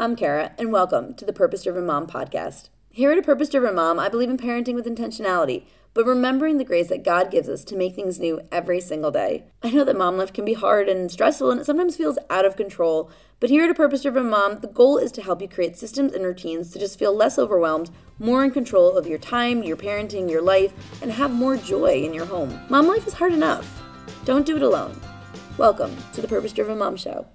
I'm Kara, and welcome to the Purpose Driven Mom podcast. Here at A Purpose Driven Mom, I believe in parenting with intentionality, but remembering the grace that God gives us to make things new every single day. I know that mom life can be hard and stressful, and it sometimes feels out of control, but here at A Purpose Driven Mom, the goal is to help you create systems and routines to just feel less overwhelmed, more in control of your time, your parenting, your life, and have more joy in your home. Mom life is hard enough. Don't do it alone. Welcome to the Purpose Driven Mom Show.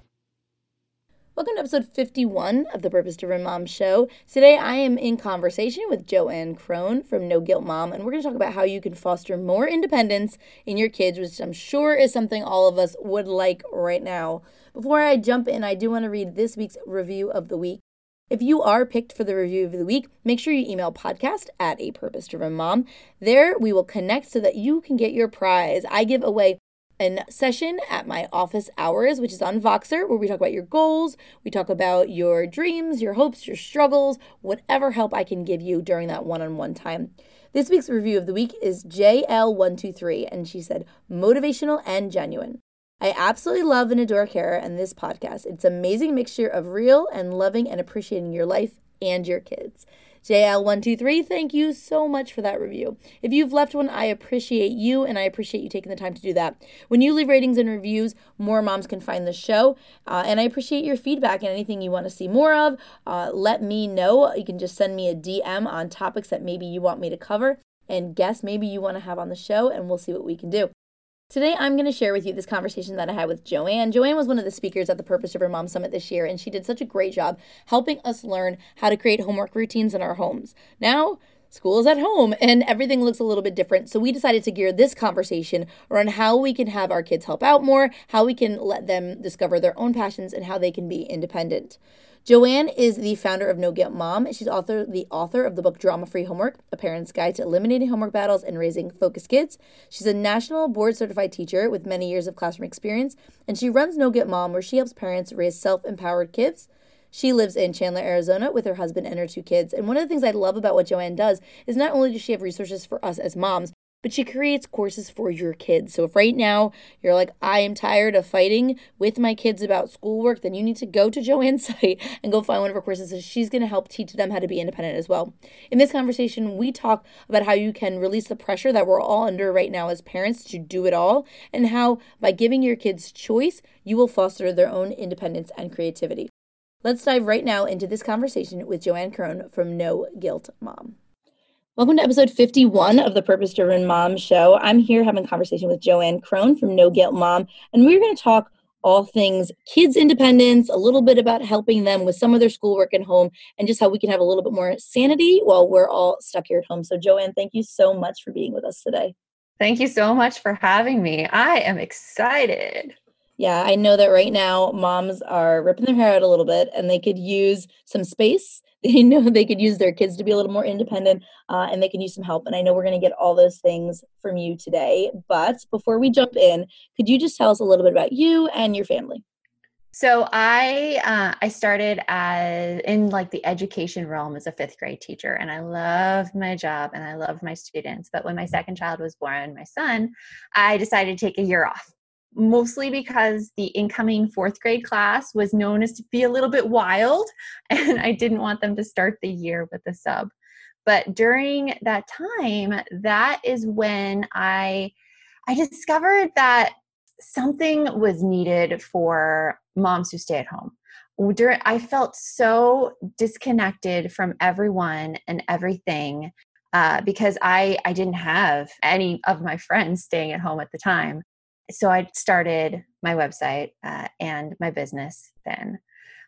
Welcome to episode 51 of the Purpose Driven Mom Show. Today I am in conversation with JoAnn Crohn from No Guilt Mom, and we're going to talk about how you can foster more independence in your kids, which I'm sure is something all of us would like right now. Before I jump in, I do want to read this week's review of the week. If you are picked for the review of the week, make sure you email podcast at a purpose driven mom. There we will connect so that you can get your prize. I give away a session at my office hours, which is on Voxer, where we talk about your goals, we talk about your dreams, your hopes, your struggles, whatever help I can give you during that one on one time. This week's review of the week is JL123, and she said, motivational and genuine. I absolutely love and adore Kara and this podcast. It's an amazing mixture of real and loving and appreciating your life and your kids. JL123, thank you so much for that review. If you've left one, I appreciate you and I appreciate you taking the time to do that. When you leave ratings and reviews, more moms can find the show. Uh, and I appreciate your feedback and anything you want to see more of. Uh, let me know. You can just send me a DM on topics that maybe you want me to cover and guess maybe you want to have on the show, and we'll see what we can do. Today, I'm going to share with you this conversation that I had with JoAnn. JoAnn was one of the speakers at the Purpose Driven Mom Summit this year, and she did such a great job helping us learn how to create homework routines in our homes. Now, school is at home and everything looks a little bit different. So we decided to gear this conversation around how we can have our kids help out more, how we can let them discover their own passions, and how they can be independent. JoAnn is the founder of No Guilt Mom. She's author the author of the book Drama Free Homework: A Parent's Guide to Eliminating Homework Battles and Raising Focused Kids. She's a national board certified teacher with many years of classroom experience, and she runs No Guilt Mom, where she helps parents raise self-empowered kids. She lives in Chandler, Arizona with her husband and her two kids. And one of the things I love about what JoAnn does is not only does she have resources for us as moms, but she creates courses for your kids. So if right now you're like, I am tired of fighting with my kids about schoolwork, then you need to go to JoAnn's site and go find one of her courses. And she's going to help teach them how to be independent as well. In this conversation, we talk about how you can release the pressure that we're all under right now as parents to do it all, and how by giving your kids choice, you will foster their own independence and creativity. Let's dive right now into this conversation with JoAnn Crohn from No Guilt Mom. Welcome to episode 51 of the Purpose Driven Mom Show. I'm here having a conversation with JoAnn Crohn from No Guilt Mom, and we're going to talk all things kids' independence, a little bit about helping them with some of their schoolwork at home, and just how we can have a little bit more sanity while we're all stuck here at home. So, JoAnn, thank you so much for being with us today. Thank you so much for having me. I am excited. Yeah, I know that right now moms are ripping their hair out a little bit and they could use some space they know they could use their kids to be a little more independent uh, and they can use some help. And I know we're going to get all those things from you today. But before we jump in, could you just tell us a little bit about you and your family? So I uh, I started as in like the education realm as a fifth grade teacher, and I loved my job and I loved my students. But when my second child was born, my son, I decided to take a year off mostly because the incoming fourth grade class was known as to be a little bit wild and I didn't want them to start the year with a sub. But during that time, that is when I I discovered that something was needed for moms who stay at home. During, I felt so disconnected from everyone and everything uh, because I I didn't have any of my friends staying at home at the time so I started my website uh, and my business then.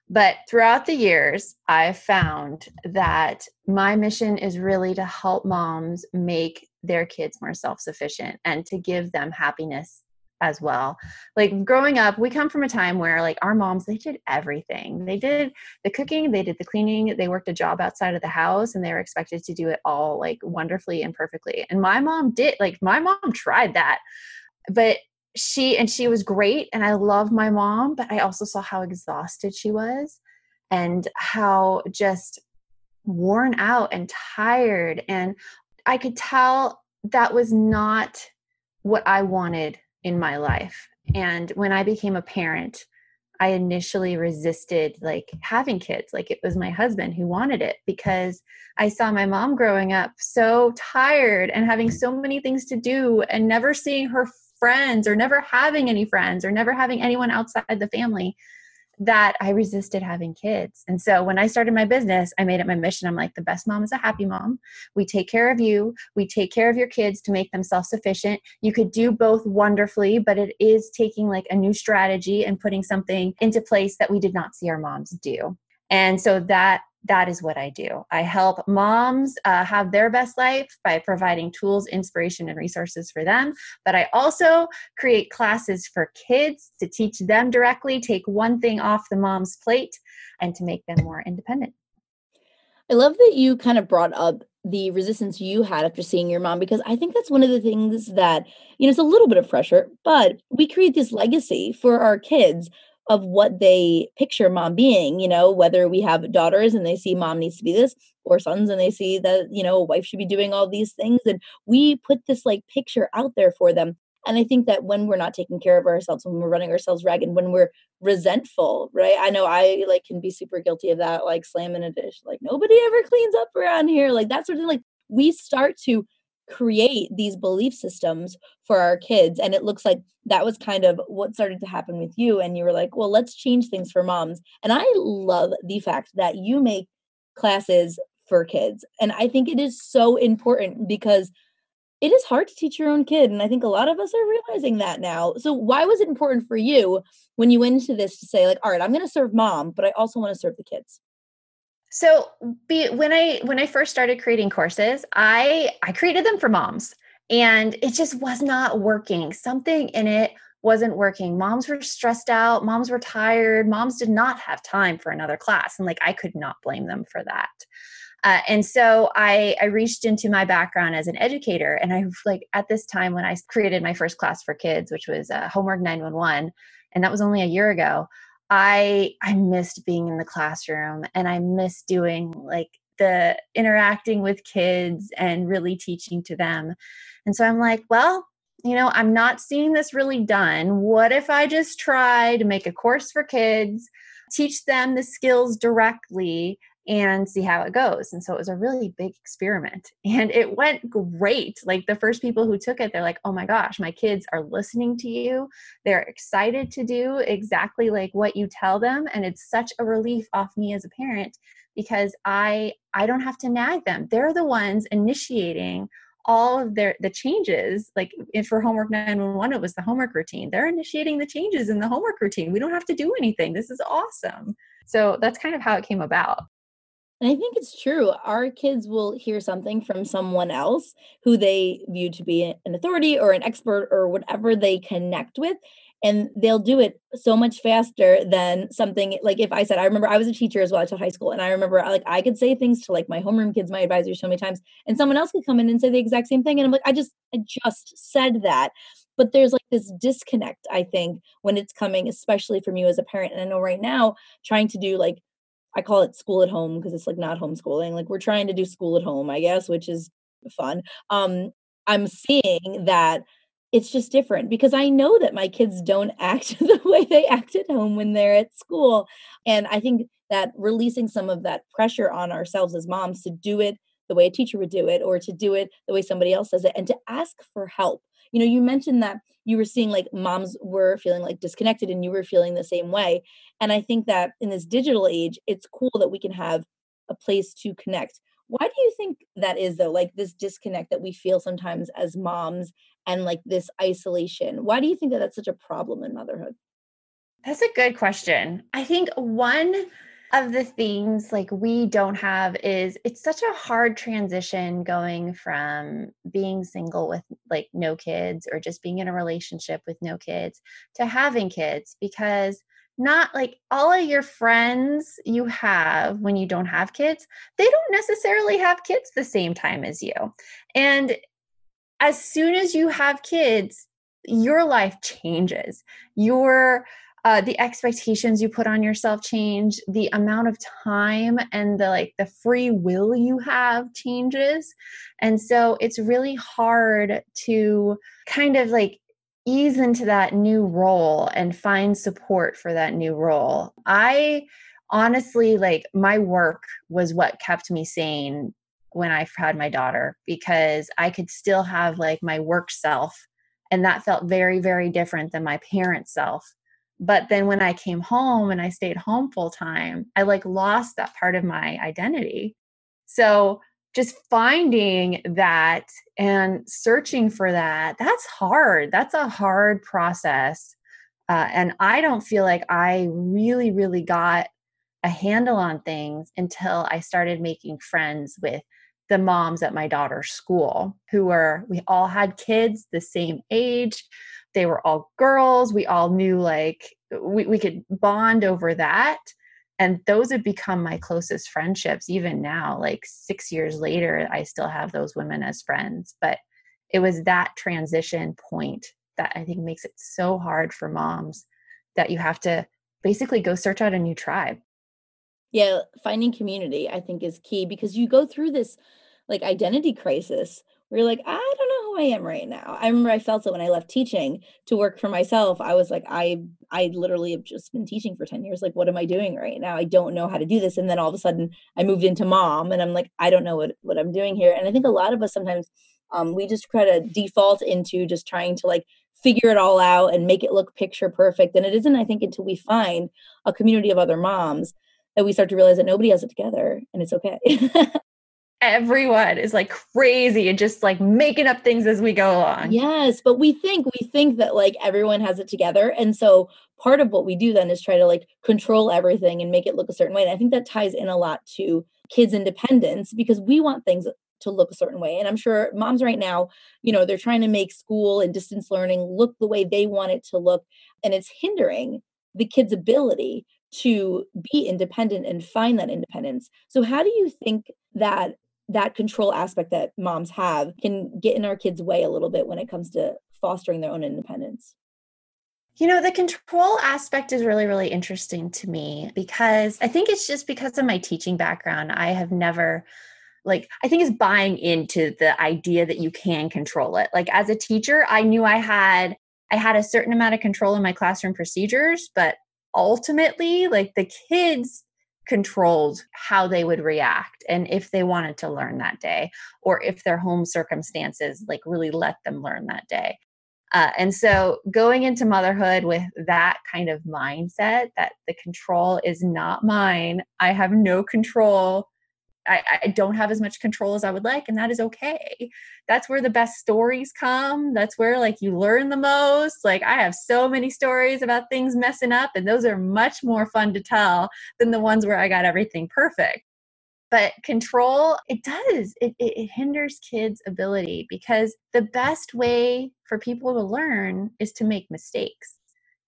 But throughout the years, I've found that my mission is really to help moms make their kids more self sufficient and to give them happiness as well. Like growing up, we come from a time where like our moms, they did everything. They did the cooking, they did the cleaning, they worked a job outside of the house and they were expected to do it all like wonderfully and perfectly. And my mom did like my mom tried that. But she and she was great and i love my mom but i also saw how exhausted she was and how just worn out and tired and i could tell that was not what i wanted in my life and when i became a parent I initially resisted like having kids. Like it was my husband who wanted it because I saw my mom growing up so tired and having so many things to do and never seeing her friends or never having any friends or never having anyone outside the family that I resisted having kids. And so when I started my business, I made it my mission. I'm like, the best mom is a happy mom. We take care of you, we take care of your kids to make them self sufficient. You could do both wonderfully, but it is taking like a new strategy and putting something into place that we did not see our moms do. And so that that is what I do. I help moms uh, have their best life by providing tools, inspiration, and resources for them. But I also create classes for kids to teach them directly, take one thing off the mom's plate, and to make them more independent. I love that you kind of brought up the resistance you had after seeing your mom because I think that's one of the things that, you know, it's a little bit of pressure, but we create this legacy for our kids of what they picture mom being, you know, whether we have daughters and they see mom needs to be this, or sons and they see that, you know, wife should be doing all these things. And we put this like picture out there for them. And I think that when we're not taking care of ourselves, when we're running ourselves ragged, when we're resentful, right? I know I like can be super guilty of that, like slamming a dish, like nobody ever cleans up around here, like that sort of thing. Like we start to create these belief systems for our kids and it looks like that was kind of what started to happen with you and you were like well let's change things for moms. And i love the fact that you make classes for kids and i think it is so important because it is hard to teach your own kid and i think a lot of us are realizing that now. So why was it important for you when you went into this to say like all right i'm going to serve mom but i also want to serve the kids so be, when I when I first started creating courses, I I created them for moms and it just was not working. Something in it wasn't working. Moms were stressed out, moms were tired, moms did not have time for another class and like I could not blame them for that. Uh, and so I, I reached into my background as an educator and i like at this time when i created my first class for kids which was uh, homework 911 and that was only a year ago I I missed being in the classroom and I missed doing like the interacting with kids and really teaching to them. And so I'm like, well, you know, I'm not seeing this really done. What if I just try to make a course for kids, teach them the skills directly and see how it goes. And so it was a really big experiment and it went great. Like the first people who took it, they're like, oh my gosh, my kids are listening to you. They're excited to do exactly like what you tell them. And it's such a relief off me as a parent because I I don't have to nag them. They're the ones initiating all of their the changes like for homework 911 it was the homework routine they're initiating the changes in the homework routine we don't have to do anything this is awesome so that's kind of how it came about and I think it's true. Our kids will hear something from someone else who they view to be an authority or an expert or whatever they connect with. And they'll do it so much faster than something like if I said, I remember I was a teacher as well. I taught high school. And I remember like I could say things to like my homeroom kids, my advisors so many times, and someone else could come in and say the exact same thing. And I'm like, I just, I just said that. But there's like this disconnect, I think, when it's coming, especially from you as a parent. And I know right now, trying to do like I call it school at home because it's like not homeschooling. Like we're trying to do school at home, I guess, which is fun. Um, I'm seeing that it's just different because I know that my kids don't act the way they act at home when they're at school. And I think that releasing some of that pressure on ourselves as moms to do it the way a teacher would do it or to do it the way somebody else does it and to ask for help you know you mentioned that you were seeing like moms were feeling like disconnected and you were feeling the same way. And i think that in this digital age it's cool that we can have a place to connect. Why do you think that is though like this disconnect that we feel sometimes as moms and like this isolation? Why do you think that that's such a problem in motherhood? That's a good question. I think one of the things like we don't have is it's such a hard transition going from being single with like no kids or just being in a relationship with no kids to having kids because not like all of your friends you have when you don't have kids they don't necessarily have kids the same time as you. And as soon as you have kids your life changes. Your uh, the expectations you put on yourself change the amount of time and the like the free will you have changes and so it's really hard to kind of like ease into that new role and find support for that new role. I honestly like my work was what kept me sane when I had my daughter because I could still have like my work self and that felt very very different than my parent self. But then when I came home and I stayed home full time, I like lost that part of my identity. So just finding that and searching for that that's hard that's a hard process uh, and i don't feel like i really really got a handle on things until i started making friends with the moms at my daughter's school who were we all had kids the same age they were all girls. We all knew like we, we could bond over that. And those have become my closest friendships even now like six years later i still have those women as friends. But it was that transition point that i think makes it so hard for moms that you have to basically go search out a new tribe. Yeah finding community i think is key because you go through this like identity crisis where you're like i don't i am right now. I remember i felt it when i left teaching to work for myself. I was like i i literally have just been teaching for 10 years. Like what am i doing right now? I don't know how to do this. And then all of a sudden i moved into mom and i'm like i don't know what what i'm doing here. And i think a lot of us sometimes um, we just try to default into just trying to like figure it all out and make it look picture perfect. And it isn't i think until we find a community of other moms that we start to realize that nobody has it together and it's okay everyone is like crazy and just like making up things as we go along. Yes, but we think we think that like everyone has it together and so part of what we do then is try to like control everything and make it look a certain way. And I think that ties in a lot to kids independence because we want things to look a certain way. And I'm sure moms right now, you know, they're trying to make school and distance learning look the way they want it to look and it's hindering the kids' ability to be independent and find that independence. So how do you think that that control aspect that moms have can get in our kids' way a little bit when it comes to fostering their own independence. You know, the control aspect is really, really interesting to me because I think it's just because of my teaching background. I have never, like, I think it's buying into the idea that you can control it. Like, as a teacher, I knew I had. I had a certain amount of control in my classroom procedures, but ultimately, like the kids controlled how they would react and if they wanted to learn that day or if their home circumstances like really let them learn that day. Uh, and so going into motherhood with that kind of mindset that the control is not mine i have no control I, I, don't have as much control as I would like, and that is okay. That's where the best stories come. That's where like you learn the most. Like I have so many stories about things messing up, and those are much more fun to tell than the ones where I got everything perfect. But control, it does. It, it, it hinders kids' ability because the best way for people to learn is to make mistakes.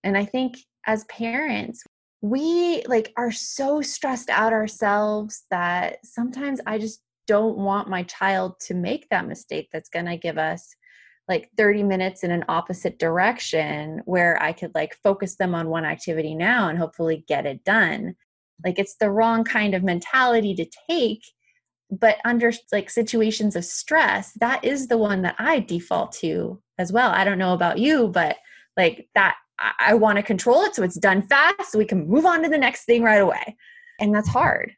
And I think as parents, we like are so stressed out ourselves that sometimes I just don't want my child to make that mistake that's going to give us like 30 minutes in an opposite direction where I could like focus them on one activity now and hopefully get it done. Like it's the wrong kind of mentality to take but under like situations of stress that is the one that i default to as well i don't know about you but like that I, want to control it so it's done fast so we can move on to the next thing right away. And that's hard.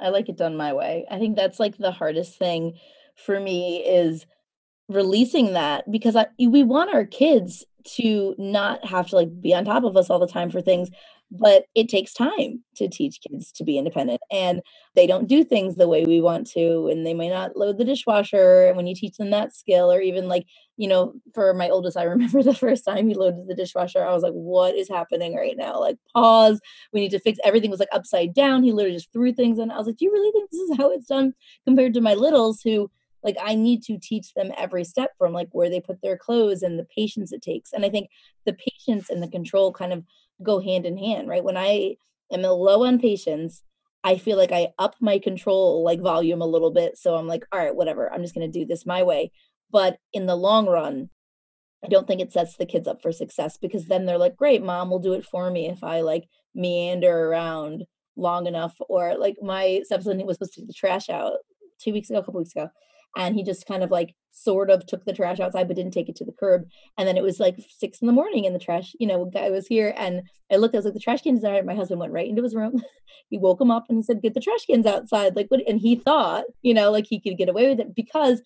I like it done my way. I think that's like the hardest thing for me is releasing that because I, we want our kids to not have to like be on top of us all the time for things but it takes time to teach kids to be independent and they don't do things the way we want to and they may not load the dishwasher and when you teach them that skill or even like you know for my oldest i remember the first time he loaded the dishwasher i was like what is happening right now? Like pause. We need to fix. Everything was like upside down. He literally just threw things and i was like do you really think this is how it's done? Compared to my littles who like i need to teach them every step from like where they put their clothes and the patience it takes and i think the patience and the control kind of go hand in hand right? When i am low on patience i feel like i up my control like volume a little bit. So i'm like all right whatever. I'm just going to do this my way. But in the long run i don't think it sets the kids up for success because then they're like great mom will do it for me if i like meander around long enough. Or like my stepson was supposed to take the trash out two weeks ago a couple weeks ago and he just kind of like sort of took the trash outside but didn't take it to the curb and then it was like six in the morning and the trash you know guy was here and i looked i was like the trash cans there my husband went right into his room he woke him up and he said get the trash cans outside like what and he thought you know like he could get away with it because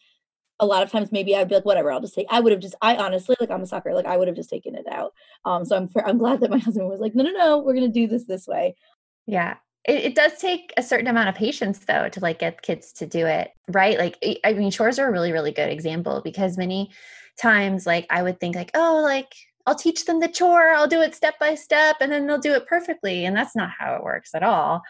a lot of times maybe I'd be like, whatever, I'll just take. I would have just, I honestly, like, I'm a sucker, like, I would have just taken it out. Um, so I'm, I'm glad that my husband was like, no, no, no, we're gonna do this this way. Yeah, it, it does take a certain amount of patience though to like get kids to do it right. Like, I mean, chores are a really, really good example because many times, like, I would think like, oh, like I'll teach them the chore, I'll do it step by step, and then they'll do it perfectly, and that's not how it works at all.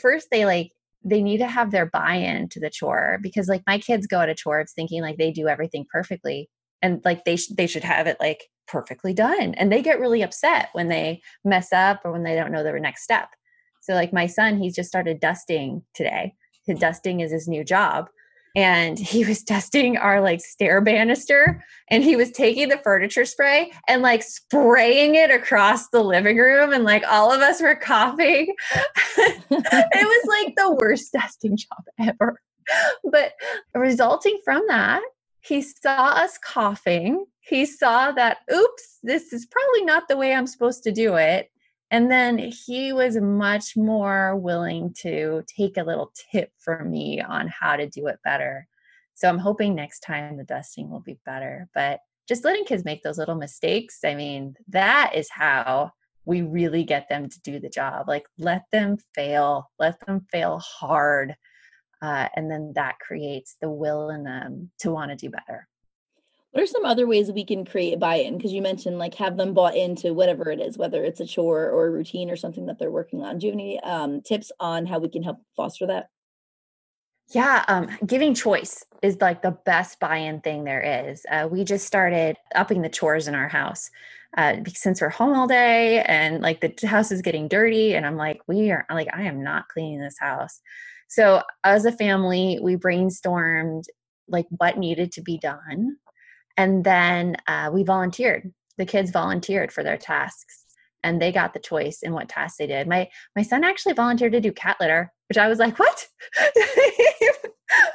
First, they like they need to have their buy-in to the chore because like my kids go at a chore thinking like they do everything perfectly and like they sh- they should have it like perfectly done and they get really upset when they mess up or when they don't know the next step so like my son he's just started dusting today. His dusting is his new job. And he was dusting our like stair banister and he was taking the furniture spray and like spraying it across the living room and like all of us were coughing. It was like the worst dusting job ever. But resulting from that he saw us coughing. He saw that oops this is probably not the way i'm supposed to do it and then he was much more willing to take a little tip from me on how to do it better. So I'm hoping next time the dusting will be better. But just letting kids make those little mistakes, I mean, that is how we really get them to do the job. Like, let them fail, let them fail hard. Uh, and then that creates the will in them to want to do better. What are some other ways we can create buy-in? Because you mentioned like have them bought into whatever it is, whether it's a chore or a routine or something that they're working on. Do you have any um, tips on how we can help foster that? Yeah, um, giving choice is like the best buy-in thing there is. Uh, we just started upping the chores in our house uh, since we're home all day, and like the house is getting dirty, and I'm like, we are like, I am not cleaning this house. So as a family, we brainstormed like what needed to be done and then uh, we volunteered. The kids volunteered for their tasks and they got the choice in what tasks they did. My my son actually volunteered to do cat litter which i was like what?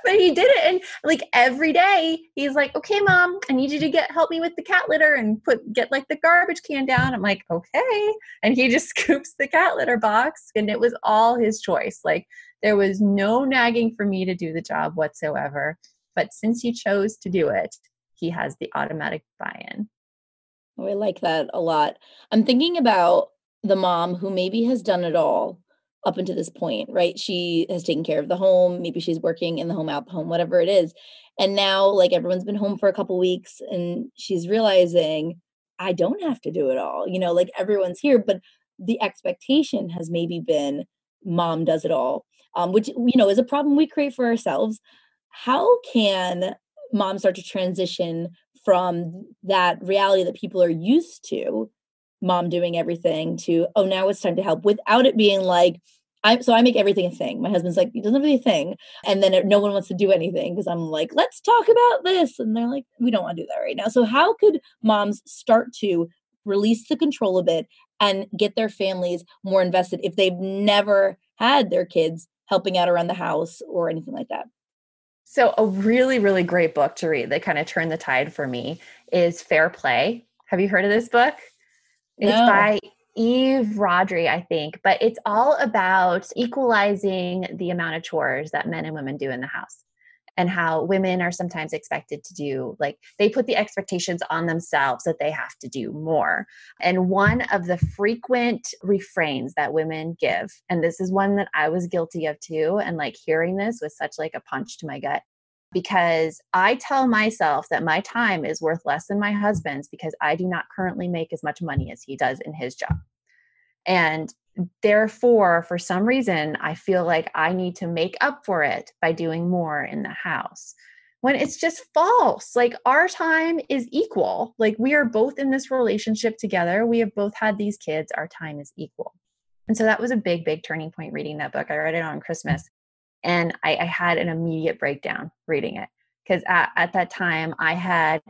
But he did it and like every day he's like okay mom i need you to get help me with the cat litter and put get like the garbage can down. I'm like okay. And he just scoops the cat litter box and it was all his choice. Like there was no nagging for me to do the job whatsoever. But since he chose to do it he has the automatic buy-in. Oh, I like that a lot. I'm thinking about the mom who maybe has done it all up until this point, right? She has taken care of the home, maybe she's working in the home, out the home, whatever it is. And now like everyone's been home for a couple weeks and she's realizing I don't have to do it all. You know, like everyone's here, but the expectation has maybe been mom does it all. Um, which you know is a problem we create for ourselves. How can moms start to transition from that reality that people are used to mom doing everything to oh now it's time to help without it being like I so I make everything a thing. My husband's like, he doesn't have a thing. And then no one wants to do anything because I'm like, let's talk about this. And they're like, we don't want to do that right now. So how could moms start to release the control a bit and get their families more invested if they've never had their kids helping out around the house or anything like that? So, a really, really great book to read that kind of turned the tide for me is Fair Play. Have you heard of this book? No. It's by Eve Rodsky, I think, but it's all about equalizing the amount of chores that men and women do in the house and how women are sometimes expected to do like they put the expectations on themselves that they have to do more. And one of the frequent refrains that women give and this is one that i was guilty of too and like hearing this was such like a punch to my gut because i tell myself that my time is worth less than my husband's because i do not currently make as much money as he does in his job. And therefore for some reason i feel like i need to make up for it by doing more in the house when it's just false like our time is equal like we are both in this relationship together we have both had these kids our time is equal. And so that was a big big turning point reading that book i read it on christmas and i, I had an immediate breakdown reading it because at, at that time I had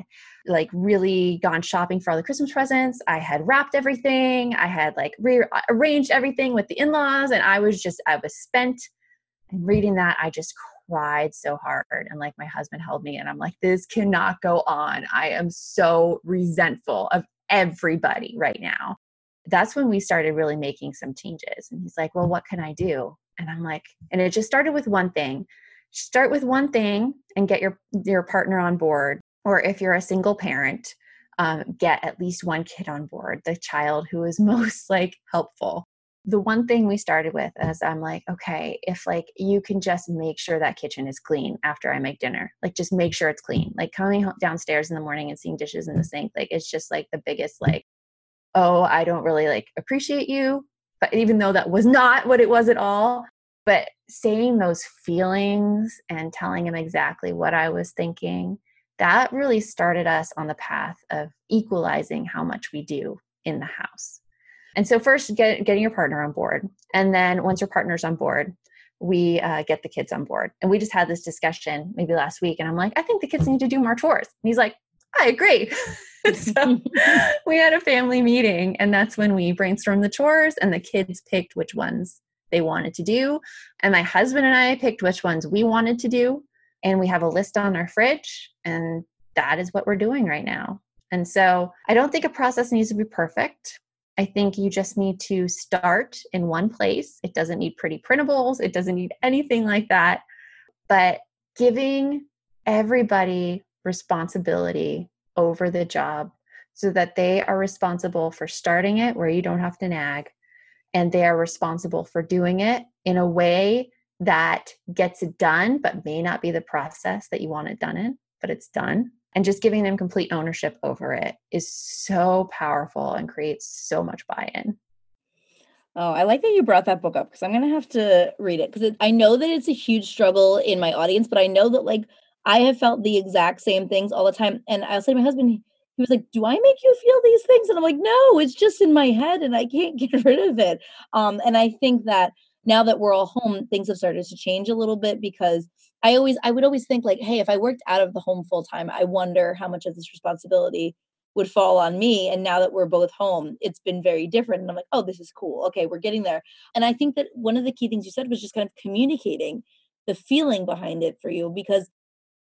like really gone shopping for all the Christmas presents. I had wrapped everything. I had like rearranged uh, everything with the in laws, and I was just, I was spent. And reading that, I just cried so hard. And like my husband held me and I'm like, this cannot go on. I am so resentful of everybody right now. That's when we started really making some changes. And he's like, well, what can I do? And I'm like, and it just started with one thing. Start with one thing and get your your partner on board. Or if you're a single parent, um, get at least one kid on board, the child who is most like helpful the one thing we started with is I'm like, okay, if like you can just make sure that kitchen is clean after I make dinner, like just make sure it's clean. Like coming downstairs in the morning and seeing dishes in the sink, like it's just like the biggest like, oh, I don't really like appreciate you. But even though that was not what it was at all, but saying those feelings and telling him exactly what I was thinking, that really started us on the path of equalizing how much we do in the house. And so, first, get, getting your partner on board. And then, once your partner's on board, we uh, get the kids on board. And we just had this discussion maybe last week. And I'm like, I think the kids need to do more chores. And he's like, I agree. so we had a family meeting, and that's when we brainstormed the chores, and the kids picked which ones they wanted to do. And my husband and I picked which ones we wanted to do. And we have a list on our fridge, and that is what we're doing right now. And so I don't think a process needs to be perfect. I think you just need to start in one place. It doesn't need pretty printables, it doesn't need anything like that. But giving everybody responsibility over the job so that they are responsible for starting it where you don't have to nag and they are responsible for doing it in a way that gets it done but may not be the process that you want it done in but it's done and just giving them complete ownership over it is so powerful and creates so much buy-in Oh, I like that you brought that book up because I'm gonna have to read it because I know that it's a huge struggle in my audience, but I know that like I have felt the exact same things all the time. And I'll say to my husband, he was like, "Do I make you feel these things?" And I'm like, "No, it's just in my head, and I can't get rid of it." Um, and I think that now that we're all home, things have started to change a little bit because I always I would always think like, hey, if I worked out of the home full time, I wonder how much of this responsibility would fall on me. And now that we're both home, it's been very different. And I'm like, oh, this is cool. Okay, we're getting there. And I think that one of the key things you said was just kind of communicating the feeling behind it for you because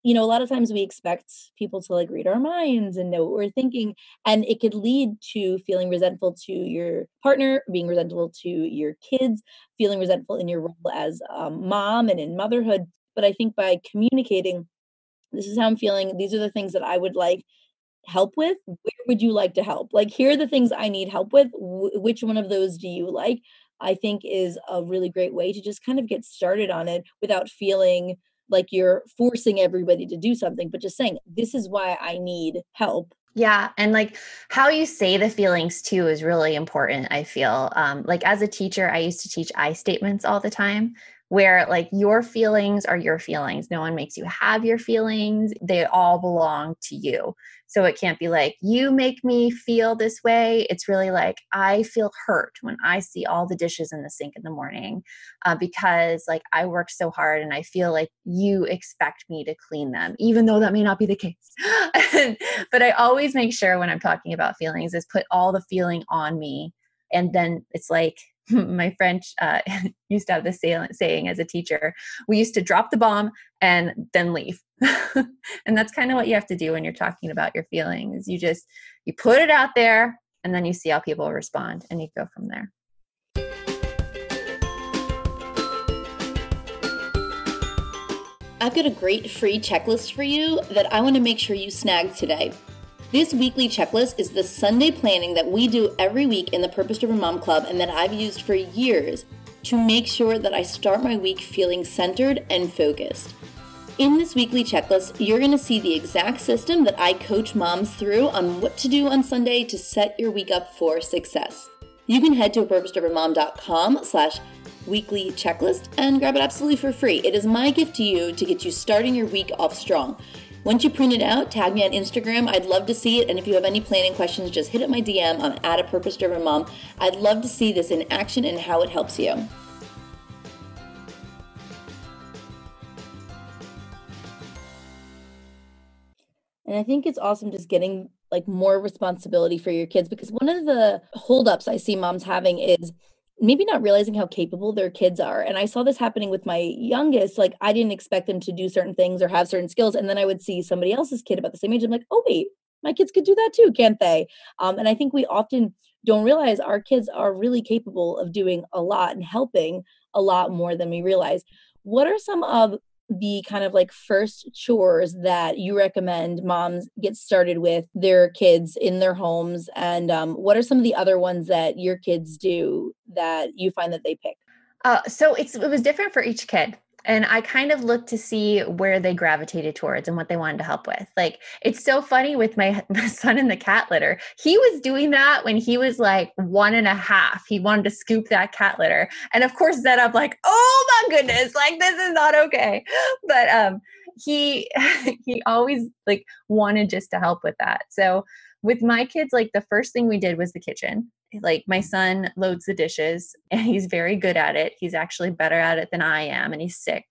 you know a lot of times we expect people to like read our minds and know what we're thinking and it could lead to feeling resentful to your partner being resentful to your kids feeling resentful in your role as um, mom and in motherhood but I think by communicating, this is how I'm feeling, these are the things that I would like help with. Where would you like to help? Like, here are the things I need help with. Wh- which one of those do you like? I think is a really great way to just kind of get started on it without feeling like you're forcing everybody to do something, but just saying, this is why I need help. Yeah. And like how you say the feelings too is really important, I feel. Um, like as a teacher, I used to teach I statements all the time, where like your feelings are your feelings. No one makes you have your feelings. They all belong to you. So it can't be like, you make me feel this way. It's really like, I feel hurt when I see all the dishes in the sink in the morning uh, because like I work so hard and I feel like you expect me to clean them, even though that may not be the case. but I always make sure when I'm talking about feelings is put all the feeling on me. And then it's like, my French uh, used to have this saying as a teacher we used to drop the bomb and then leave. and that's kind of what you have to do when you're talking about your feelings. You just you put it out there and then you see how people respond and you go from there. I've got a great free checklist for you that I want to make sure you snag today. This weekly checklist is the Sunday planning that we do every week in the Purpose Driven Mom Club and that I've used for years to make sure that I start my week feeling centered and focused. In this weekly checklist, you're going to see the exact system that I coach moms through on what to do on Sunday to set your week up for success. You can head to purposedrivenmom.com slash weekly checklist and grab it absolutely for free. It is my gift to you to get you starting your week off strong. Once you print it out, tag me on Instagram. I'd love to see it. And if you have any planning questions, just hit up my DM. I'm at a purpose driven mom. I'd love to see this in action and how it helps you. And I think it's awesome just getting like more responsibility for your kids because one of the holdups I see moms having is maybe not realizing how capable their kids are. And I saw this happening with my youngest. Like, I didn't expect them to do certain things or have certain skills. And then I would see somebody else's kid about the same age. I'm like, oh, wait, my kids could do that too, can't they? Um, and I think we often don't realize our kids are really capable of doing a lot and helping a lot more than we realize. What are some of the kind of like first chores that you recommend moms get started with their kids in their homes? And um, what are some of the other ones that your kids do that you find that they pick? Uh, so it's it was different for each kid and I kind of looked to see where they gravitated towards and what they wanted to help with. Like it's so funny with my, my son in the cat litter. He was doing that when he was like one and a half. He wanted to scoop that cat litter. And of course then I'm like, oh my goodness, like this is not okay. But um he he always like wanted just to help with that. So with my kids, like the first thing we did was the kitchen like my son loads the dishes and he's very good at it. He's actually better at it than I am and he's 6.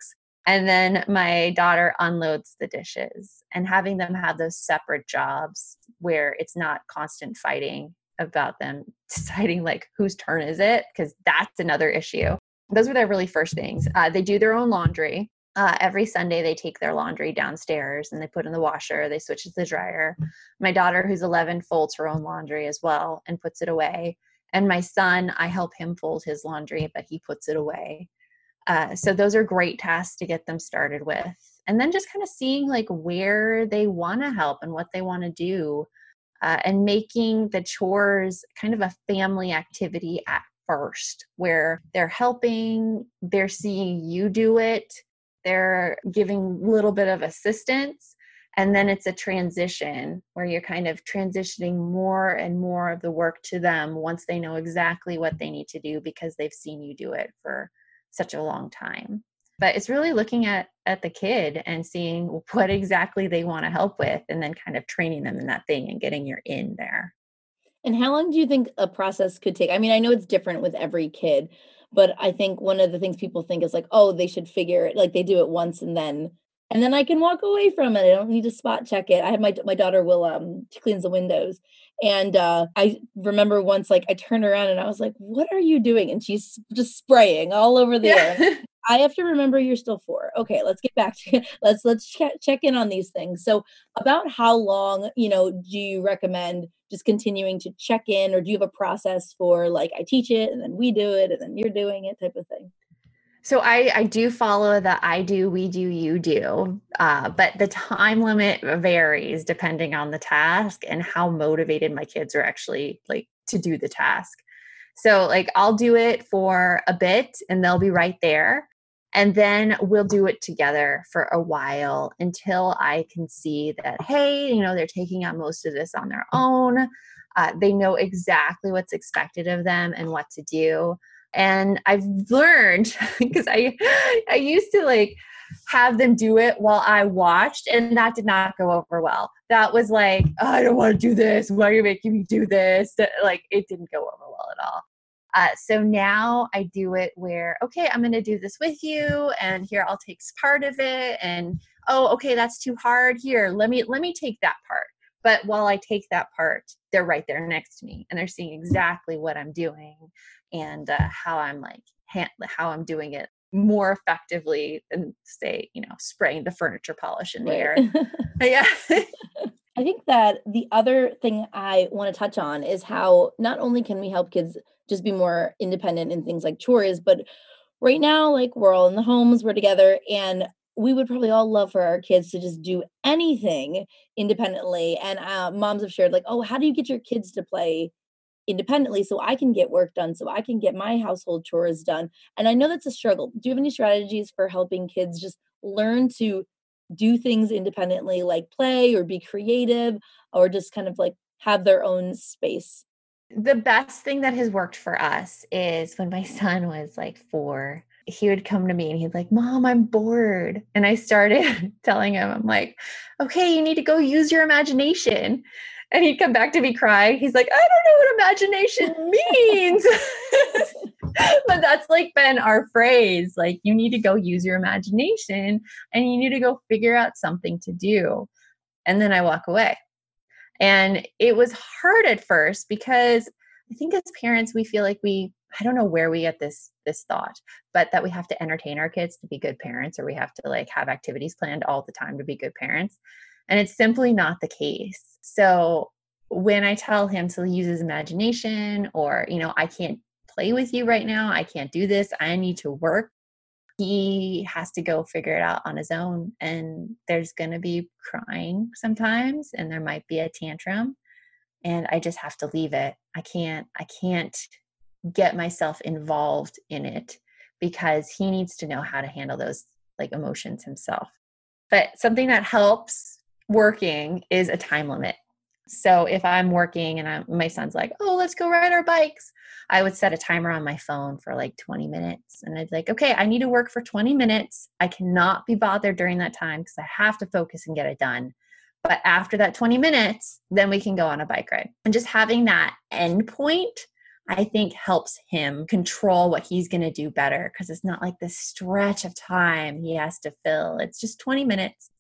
And then my daughter unloads the dishes and having them have those separate jobs where it's not constant fighting about them deciding like whose turn is it because that's another issue. Those were their really first things. Uh, they do their own laundry uh, every Sunday they take their laundry downstairs and they put in the washer. They switch to the dryer. My daughter, who's 11, folds her own laundry as well and puts it away. And my son, I help him fold his laundry, but he puts it away. Uh, so those are great tasks to get them started with. And then just kind of seeing like where they want to help and what they want to do, uh, and making the chores kind of a family activity at first, where they're helping, they're seeing you do it, they're giving a little bit of assistance and then it's a transition where you're kind of transitioning more and more of the work to them once they know exactly what they need to do because they've seen you do it for such a long time. But it's really looking at at the kid and seeing what exactly they want to help with and then kind of training them in that thing and getting your in there. And how long do you think a process could take? I mean i know it's different with every kid but i think one of the things people think is like oh they should figure it like they do it once and then and then i can walk away from it i don't need to spot check it i have my my daughter will um she cleans the windows and uh i remember once like i turned around and i was like what are you doing and she's just spraying all over the yeah. air I have to remember you're still four. Okay, let's get back to let's let's check check in on these things. So, about how long, you know, do you recommend just continuing to check in, or do you have a process for like I teach it and then we do it and then you're doing it type of thing? So I I do follow the I do we do you do, uh, but the time limit varies depending on the task and how motivated my kids are actually like to do the task. So like I'll do it for a bit and they'll be right there and then we'll do it together for a while until I can see that, hey, you know, they're taking on most of this on their own. Uh, they know exactly what's expected of them and what to do. And I've learned because I I used to like have them do it while I watched, and that did not go over well. That was like, oh, I don't want to do this. Why are you making me do this? Like, it didn't go over well at all. Uh, so now I do it where, okay, I'm going to do this with you, and here I'll take part of it, and oh, okay, that's too hard. Here, let me let me take that part. But while I take that part, they're right there next to me, and they're seeing exactly what I'm doing and uh, how I'm like how I'm doing it more effectively than say, you know, spraying the furniture polish in the right. air. yeah. I think that the other thing I want to touch on is how not only can we help kids just be more independent in things like chores. But right now, like we're all in the homes, we're together, and we would probably all love for our kids to just do anything independently. And uh, moms have shared, like, oh, how do you get your kids to play independently so I can get work done, so I can get my household chores done? And I know that's a struggle. Do you have any strategies for helping kids just learn to do things independently, like play or be creative, or just kind of like have their own space? the best thing that has worked for us is when my son was like four he would come to me and he'd like mom i'm bored. And i started telling him i'm like okay you need to go use your imagination. And he'd come back to me crying. He's like i don't know what imagination means. But that's like been our phrase like you need to go use your imagination and you need to go figure out something to do. And then i walk away. And it was hard at first because I think as parents, we feel like we I don't know where we get this this thought, but that we have to entertain our kids to be good parents or we have to like have activities planned all the time to be good parents. And it's simply not the case. So when I tell him to use his imagination or, you know, I can't play with you right now, I can't do this, I need to work, he has to go figure it out on his own. And there's going to be crying sometimes, and there might be a tantrum. And I just have to leave it. I can't, I can't get myself involved in it because he needs to know how to handle those like emotions himself. But something that helps working is a time limit. So if I'm working and I'm, my son's like, "Oh, let's go ride our bikes," I would set a timer on my phone for like 20 minutes, and I'd be like, "Okay, I need to work for 20 minutes. I cannot be bothered during that time because I have to focus and get it done." But after that 20 minutes, then we can go on a bike ride. And just having that end point I think helps him control what he's going to do better because it's not like this stretch of time he has to fill. It's just 20 minutes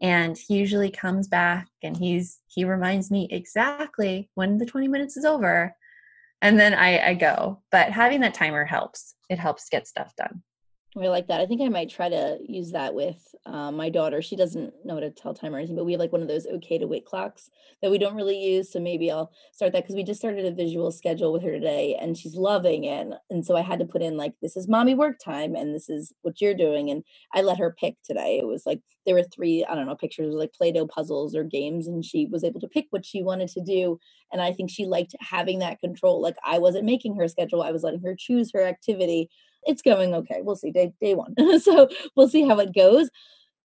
and he usually comes back and he's he reminds me exactly when the 20 minutes is over and then I, I go. But having that timer helps. It helps get stuff done. I like that. I think I might try to use that with uh, my daughter. She doesn't know how to tell time or anything, but we have like one of those okay to wait clocks that we don't really use. So maybe I'll start that because we just started a visual schedule with her today and she's loving it. And so I had to put in like, this is mommy work time and this is what you're doing. And I let her pick today. It was like, there were three, I don't know, pictures like Play Doh puzzles or games, and she was able to pick what she wanted to do. And I think she liked having that control. Like I wasn't making her schedule, I was letting her choose her activity it's going okay. We'll see day day one. so we'll see how it goes.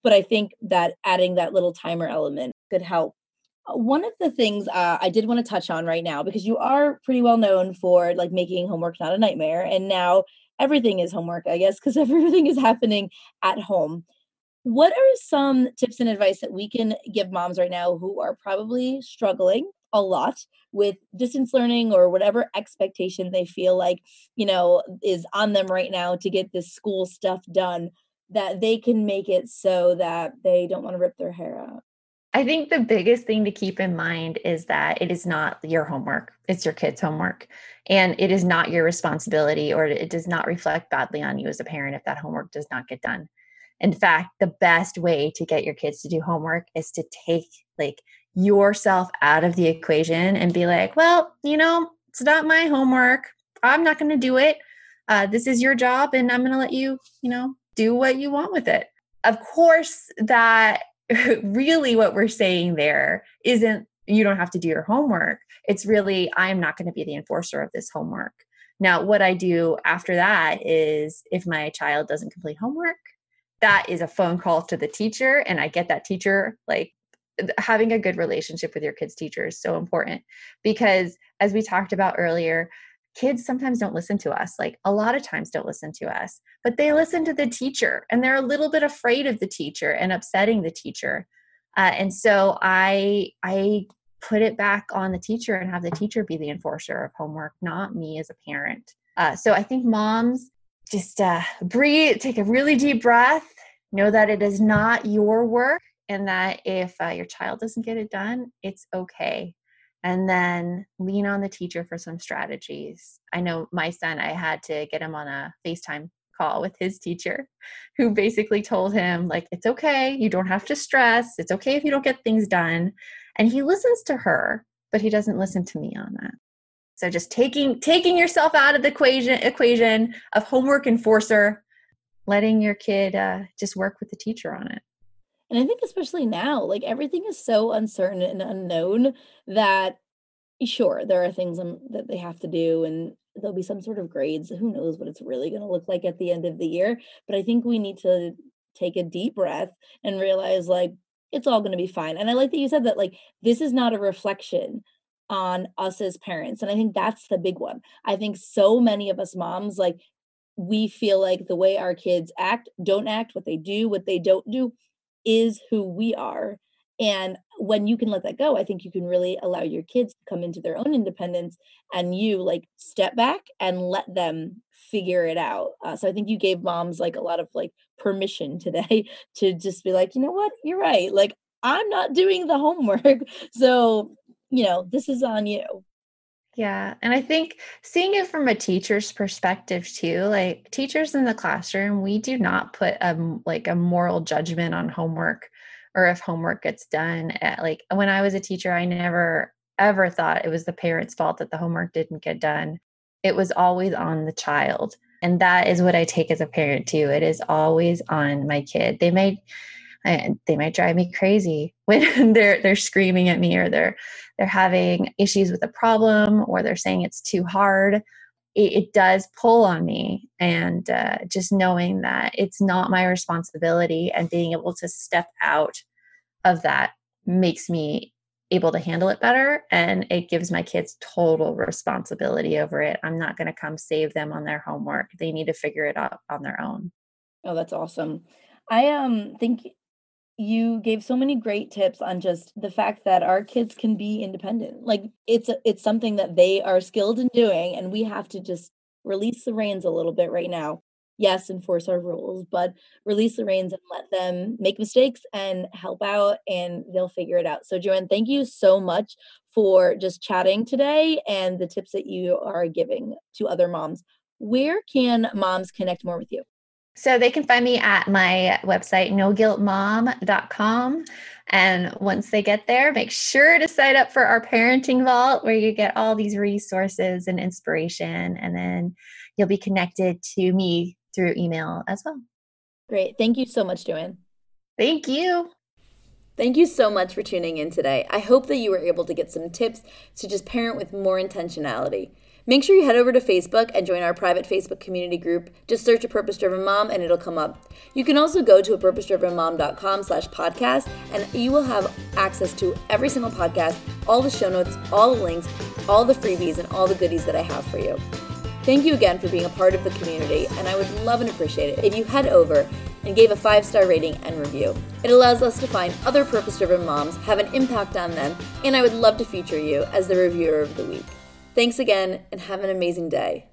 But I think that adding that little timer element could help. Uh, one of the things uh, I did want to touch on right now, because you are pretty well known for like making homework not a nightmare, and now everything is homework, I guess, because everything is happening at home. What are some tips and advice that we can give moms right now who are probably struggling a lot with distance learning or whatever expectation they feel like you know is on them right now to get this school stuff done that they can make it so that they don't want to rip their hair out I think the biggest thing to keep in mind is that it is not your homework, it's your kids' homework. And it is not your responsibility, or it does not reflect badly on you as a parent if that homework does not get done. In fact, the best way to get your kids to do homework is to take like yourself out of the equation and be like, well, you know, it's not my homework. I'm not going to do it. Uh, this is your job, and I'm going to let you, you know, do what you want with it. Of course, that really what we're saying there isn't you don't have to do your homework. It's really, I'm not going to be the enforcer of this homework. Now, what I do after that is if my child doesn't complete homework, that is a phone call to the teacher, and I get that teacher like having a good relationship with your kids teacher is so important because as we talked about earlier kids sometimes don't listen to us like a lot of times don't listen to us but they listen to the teacher and they're a little bit afraid of the teacher and upsetting the teacher. Uh, and so i i put it back on the teacher and have the teacher be the enforcer of homework not me as a parent. Uh, so i think moms just uh, breathe take a really deep breath know that it is not your work and that if uh, your child doesn't get it done, it's okay. And then lean on the teacher for some strategies. I know my son, I had to get him on a FaceTime call with his teacher who basically told him like it's okay you don't have to stress it's okay if you don't get things done and he listens to her but he doesn't listen to me on that so just taking taking yourself out of the equation equation of homework enforcer letting your kid uh, just work with the teacher on it and I think especially now, like everything is so uncertain and unknown that sure, there are things um, that they have to do and there'll be some sort of grades. Who knows what it's really going to look like at the end of the year. But I think we need to take a deep breath and realize like it's all going to be fine. And I like that you said that like this is not a reflection on us as parents. And I think that's the big one. I think so many of us moms like we feel like the way our kids act, don't act, what they do, what they don't do is who we are. And when you can let that go, I think you can really allow your kids to come into their own independence and you like step back and let them figure it out. Uh, so I think you gave moms like a lot of like permission today to just be like, you know what, you're right. Like, I'm not doing the homework. So, you know, this is on you. Yeah. And I think seeing it from a teacher's perspective too, like teachers in the classroom, we do not put a like a moral judgment on homework or if homework gets done. At, like when I was a teacher, I never ever thought it was the parents' fault that the homework didn't get done. It was always on the child. And that is what I take as a parent too. It is always on my kid. They may and eh, they might drive me crazy when they're they're screaming at me or they're they're having issues with a problem or they're saying it's too hard it, does pull on me. And uh, just knowing that it's not my responsibility and being able to step out of that makes me able to handle it better and it gives my kids total responsibility over it. I'm not going to come save them on their homework. They need to figure it out on their own. Oh that's awesome. I um think you gave so many great tips on just the fact that our kids can be independent. Like it's it's something that they are skilled in doing and we have to just release the reins a little bit right now. Yes, enforce our rules, but release the reins and let them make mistakes and help out and they'll figure it out. So JoAnn, thank you so much for just chatting today and the tips that you are giving to other moms. Where can moms connect more with you? So they can find me at my website, noguiltmom.com. And once they get there, make sure to sign up for our parenting vault where you get all these resources and inspiration. And then you'll be connected to me through email as well. Great. Thank you so much, JoAnn. Thank you. Thank you so much for tuning in today. I hope that you were able to get some tips to just parent with more intentionality. Make sure you head over to Facebook and join our private Facebook community group. Just search a purpose driven mom and it'll come up. You can also go to a purpose driven mom.com slash podcast and you will have access to every single podcast, all the show notes, all the links, all the freebies, and all the goodies that I have for you. Thank you again for being a part of the community, and I would love and appreciate it if you head over and gave a five star rating and review. It allows us to find other purpose driven moms, have an impact on them, and I would love to feature you as the reviewer of the week. Thanks again and have an amazing day.